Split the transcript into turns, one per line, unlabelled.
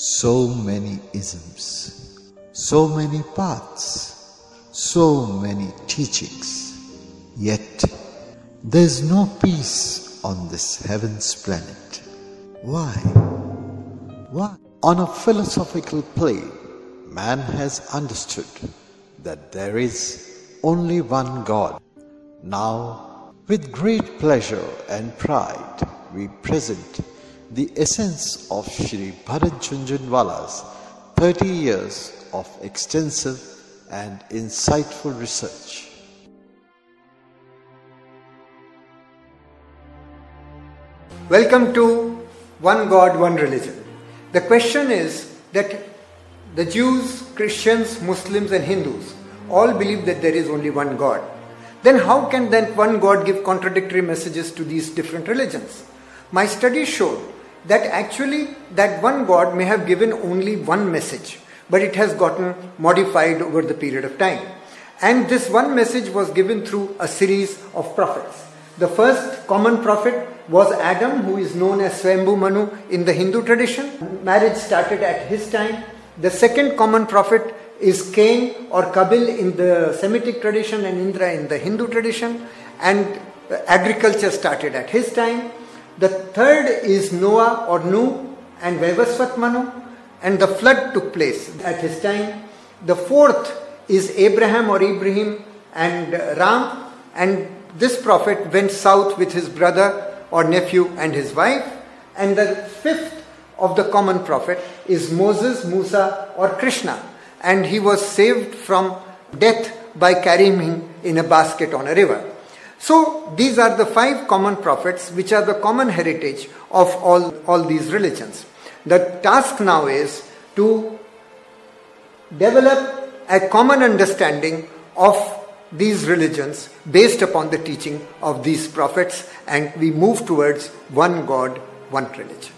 So many isms, so many paths, so many teachings. Yet there's no peace on this heaven's planet. Why? Why? On a philosophical plane, man has understood that there is only one God. Now, with great pleasure and pride, we present the essence of Sri Bharat Jhunjhunwala's 30 years of extensive and insightful research.
Welcome to One God, One Religion. The question is that the Jews, Christians, Muslims, and Hindus all believe that there is only one God. Then how can that one God give contradictory messages to these different religions? My studies showed that actually that one God may have given only one message, but it has gotten modified over the period of time. And this one message was given through a series of prophets. The first common prophet was Adam, who is known as Swayambhu Manu in the Hindu tradition. Marriage started at his time. The second common prophet is Cain or Kabil in the Semitic tradition and Indra in the Hindu tradition. And agriculture started at his time. The third is Noah or Nu and Vaivasvat Manu, and the flood took place at his time. The fourth is Abraham or Ibrahim and Ram, and this prophet went south with his brother or nephew and his wife. And the fifth of the common prophet is Moses, Musa, or Krishna, and he was saved from death by carrying him in a basket on a river. So these are the five common prophets which are the common heritage of all, all these religions. The task now is to develop a common understanding of these religions based upon the teaching of these prophets and we move towards one God, one religion.